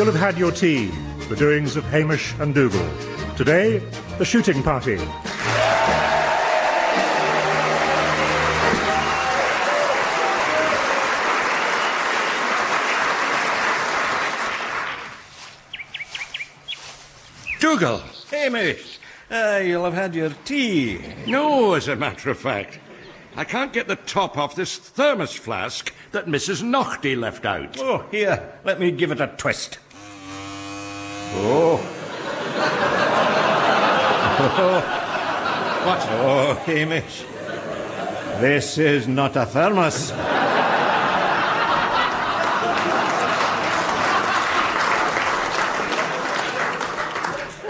You'll have had your tea, the doings of Hamish and Dougal. Today, the shooting party. Dougal! Hamish, uh, you'll have had your tea. No, as a matter of fact. I can't get the top off this thermos flask that Mrs. Naughtie left out. Oh, here, let me give it a twist. Oh. What? Oh, Hamish. This is not a thermos.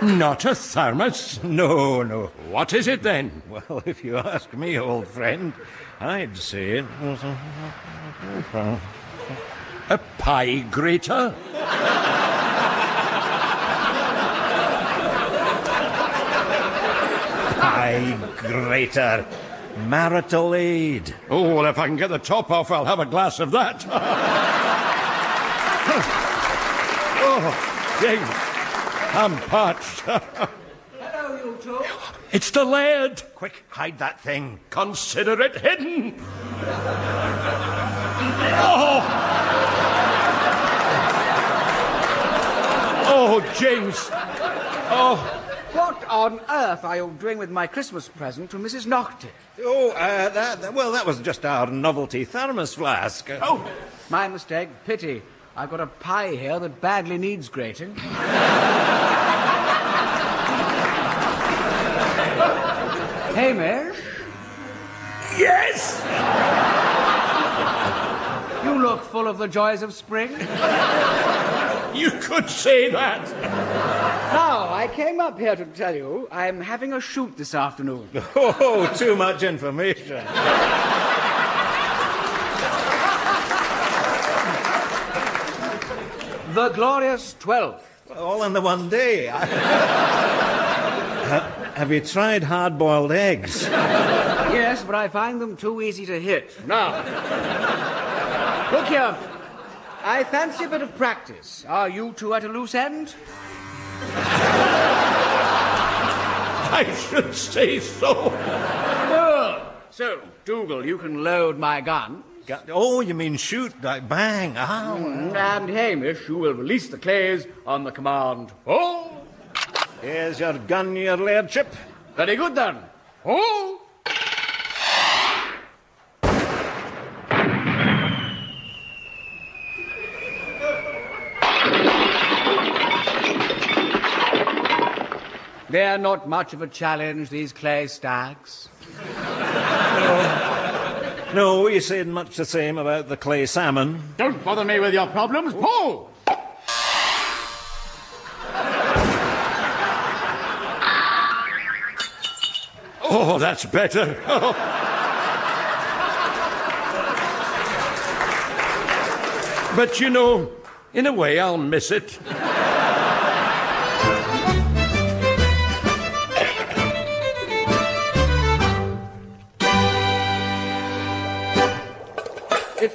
Not a thermos? No, no. What is it then? Well, if you ask me, old friend, I'd say it was a... A pie grater? Pie grater. Marital aid. Oh, well, if I can get the top off, I'll have a glass of that. oh, James, I'm parched. Hello, you two. it's the laird. Quick, hide that thing. Consider it hidden. Oh! Oh, James. Oh, What on earth are you doing with my Christmas present to Mrs. Naughtie? Oh, uh, that, that- well, that was just our novelty thermos flask. Oh, my mistake. Pity. I've got a pie here that badly needs grating. Hamish, yes! you look full of the joys of spring. You could say that. Came up here to tell you I'm having a shoot this afternoon. Oh, too much information. The glorious 12th. All in the one day. Ha- Have you tried hard boiled eggs? Yes, but I find them too easy to hit. Now, look here. I fancy a bit of practice. Are you two at a loose end? I should say so. Good. So, Dougal, you can load my gun. Oh, you mean shoot, like bang. Ah. And Hamish, you will release the clays on the command. Oh, Here's your gun, your lairdship. very good then. Oh. They're not much of a challenge, these clay stacks. No, you said much the same about the clay salmon. Don't bother me with your problems, Paul. Oh, that's better. but you know, in a way, I'll miss it.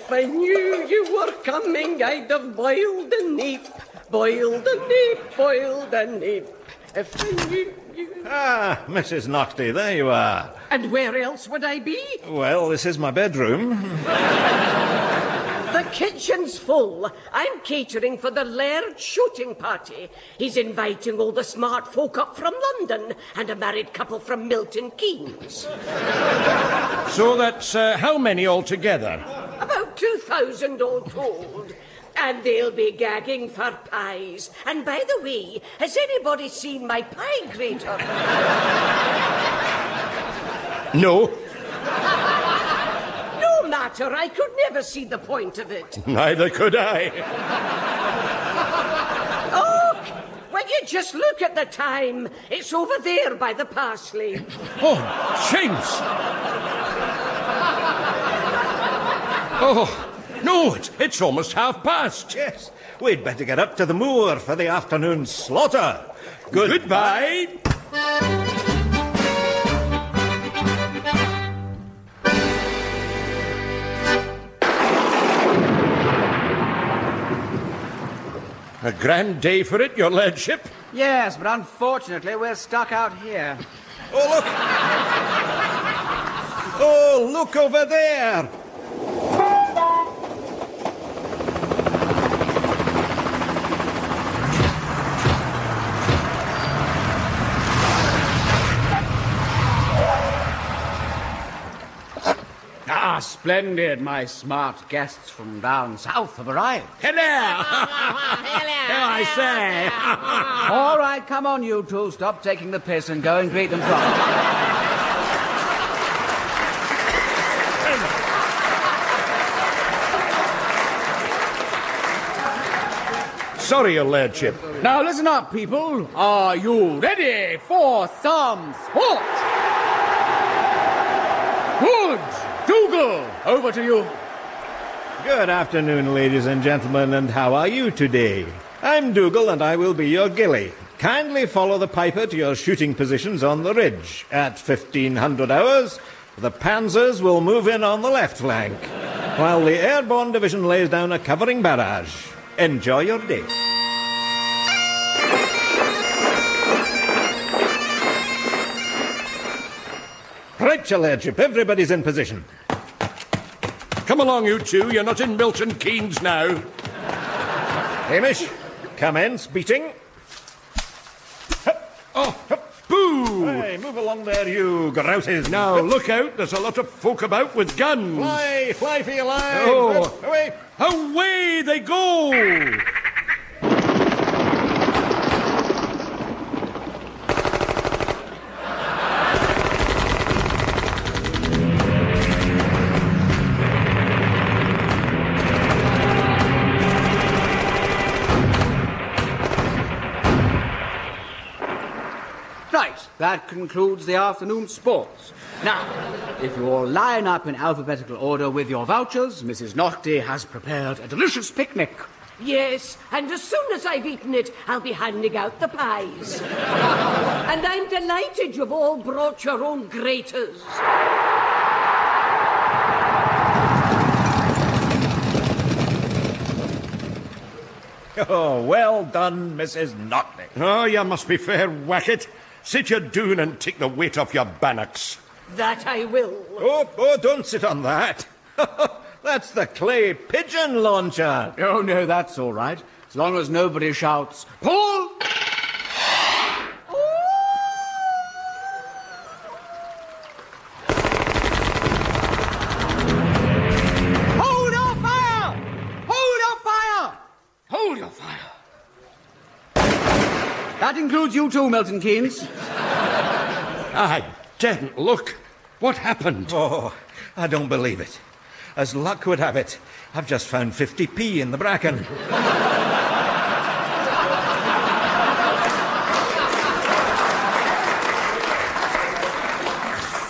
If I knew you were coming, I'd have boiled a neep, boiled a neep, boiled a neep. If I knew you. Ah, Mrs. Naughtie, there you are. And where else would I be? Well, this is my bedroom. The kitchen's full. I'm catering for the Laird shooting party. He's inviting all the smart folk up from London and a married couple from Milton Keynes. So that's uh, how many altogether? About 2,000 all told. And they'll be gagging for pies. And by the way, has anybody seen my pie grater? No, No matter, I could never see the point of it. neither could I. Oh, will you just look at the time? It's over there by the parsley. Oh, James! Oh, no, it's, it's almost half past. Yes, we'd better get up to the moor for the afternoon slaughter. Good. Goodbye. A grand day for it, your lordship. Yes, but unfortunately we're stuck out here. Oh, look! oh, look over there! Ah, splendid. My smart guests from down south have arrived. Hello! Hello. I say. All right, come on, you two. Stop taking the piss and go and greet them properly. Sorry, your lordship. Now listen up, people. Are you ready for some sport? Good. Over to you. Good afternoon, ladies and gentlemen, and how are you today? I'm Dougal, and I will be your gilly. Kindly follow the piper to your shooting positions on the ridge. At 1500 hours, the panzers will move in on the left flank, while the airborne division lays down a covering barrage. Enjoy your day. Right, your lordship, everybody's in position. Come along, you two. You're not in Milton Keynes now. Hamish, commence beating. Oh, boo! Hey, move along there, you grouses. Now, look out. There's a lot of folk about with guns. Fly, fly for your life. Oh. Away. Away they go! That concludes the afternoon sports. Now, if you all line up in alphabetical order with your vouchers, Mrs. Naughtie has prepared a delicious picnic. Yes, and as soon as I've eaten it, I'll be handing out the pies. and I'm delighted you've all brought your own graters. Oh, well done, Mrs. Notley. Oh, you must be fair whacket. Sit your doon and take the weight off your bannocks. That I will. Oh, oh, don't sit on that. That's the clay pigeon launcher. Oh, no, that's all right. As long as nobody shouts, Pull! You too, Milton Keynes. I didn't look. What happened? Oh, I don't believe it. As luck would have it, I've just found 50p in the bracken.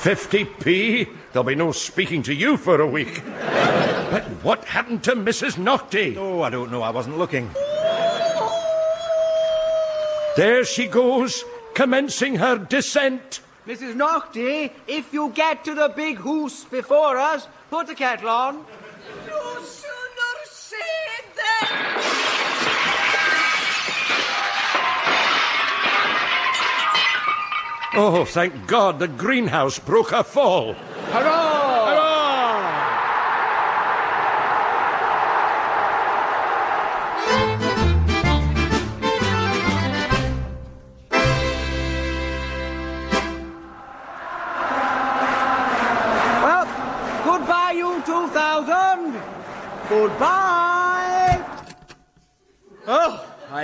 50p? There'll be no speaking to you for a week. but what happened to Mrs. Naughtie? Oh, I don't know. I wasn't looking. There she goes, commencing her descent. Mrs. Naughtie, if you get to the big hoose before us, put the kettle on. No sooner said than. Oh, thank God the greenhouse broke her fall. Hurrah!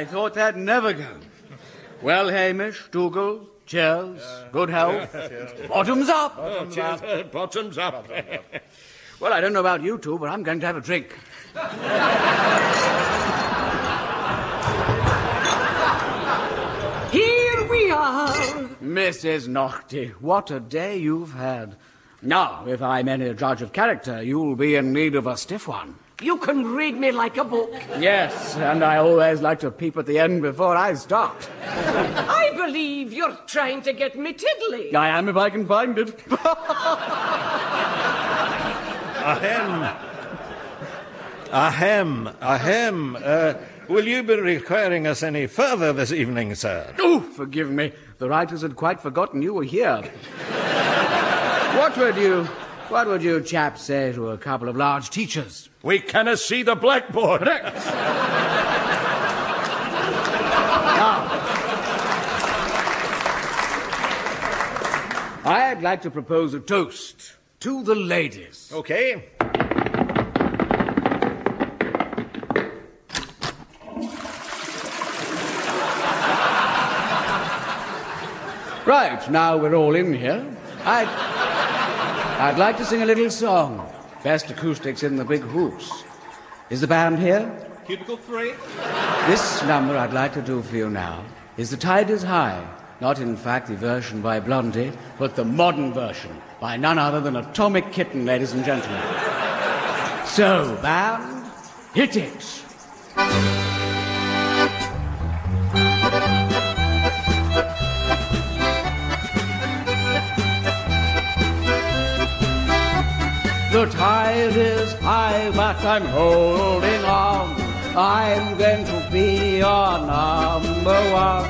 I thought that'd never go. Well, Hamish, Dougal, cheers, good health. Bottoms up. Bottoms up. Well, I don't know about you two, but I'm going to have a drink. Here we are. Mrs. Naughtie, what a day you've had. Now, if I'm any judge of character, you'll be in need of a stiff one. You can read me like a book. Yes, and I always like to peep at the end before I start. I believe you're trying to get me tiddly. I am if I can find it. Ahem. Ahem, ahem. Uh, will you be requiring us any further this evening, sir? Oh, forgive me. The writers had quite forgotten you were here. what would you, what would you chaps say to a couple of large teachers? We cannot see the blackboard. I'd like to propose a toast to the ladies. Okay. Right, now we're all in here. I'd, I'd like to sing a little song. Best acoustics in the big house. Is the band here? Cubicle three. This number I'd like to do for you now is The Tide is High. Not, in fact, the version by Blondie, but the modern version by none other than Atomic Kitten, ladies and gentlemen. So, band, hit it. The tide is high, but I'm holding on. I'm going to be your number one.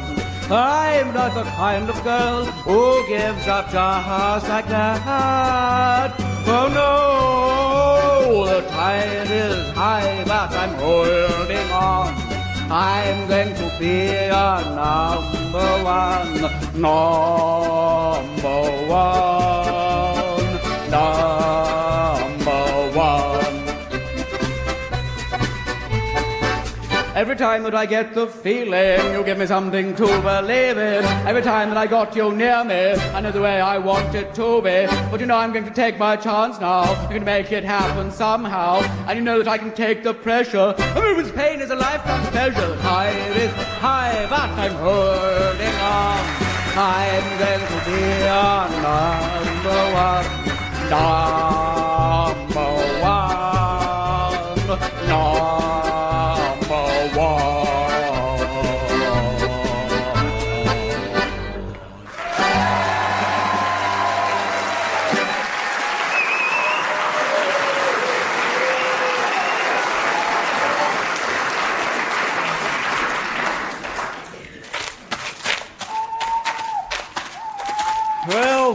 I'm not the kind of girl who gives up just like that. Oh no, the tide is high, but I'm holding on. I'm going to be your number one, number one, number Every time that I get the feeling, you give me something to believe in. Every time that I got you near me, I know the way I want it to be. But you know I'm going to take my chance now. I'm going to make it happen somehow. And you know that I can take the pressure. A moment's pain is a lifetime's pleasure. Tide is high, but I'm holding on. I'm going to be on number one.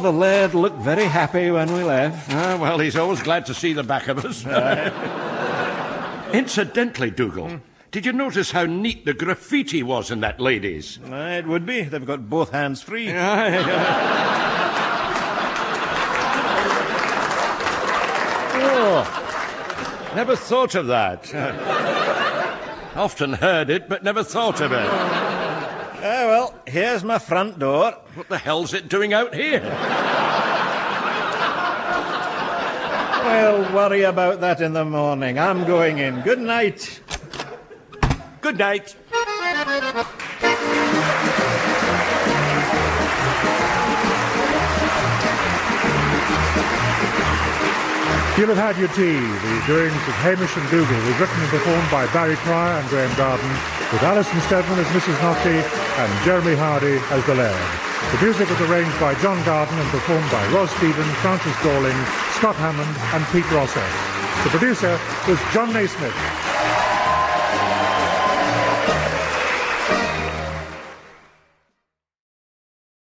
The lad looked very happy when we left. Ah, well, he's always glad to see the back of us. Incidentally, Dougal, did you notice how neat the graffiti was in that lady's? Aye, it would be. They've got both hands free. Oh, never thought of that. Often heard it, but never thought of it. Ah, well, here's my front door. What the hell's it doing out here? We'll worry about that in the morning. I'm going in. Good night. Good night. You'll have had your tea. The doings of Hamish and Dougal was written and performed by Barry Cryer and Graeme Garden, with Alison Steadman as Mrs. Nockley and Jeremy Hardy as the Laird. The music was arranged by John Garden and performed by Ros Stephen, Francis Galling, Scott Hammond and Pete Rosser. The producer was Jon Naismith.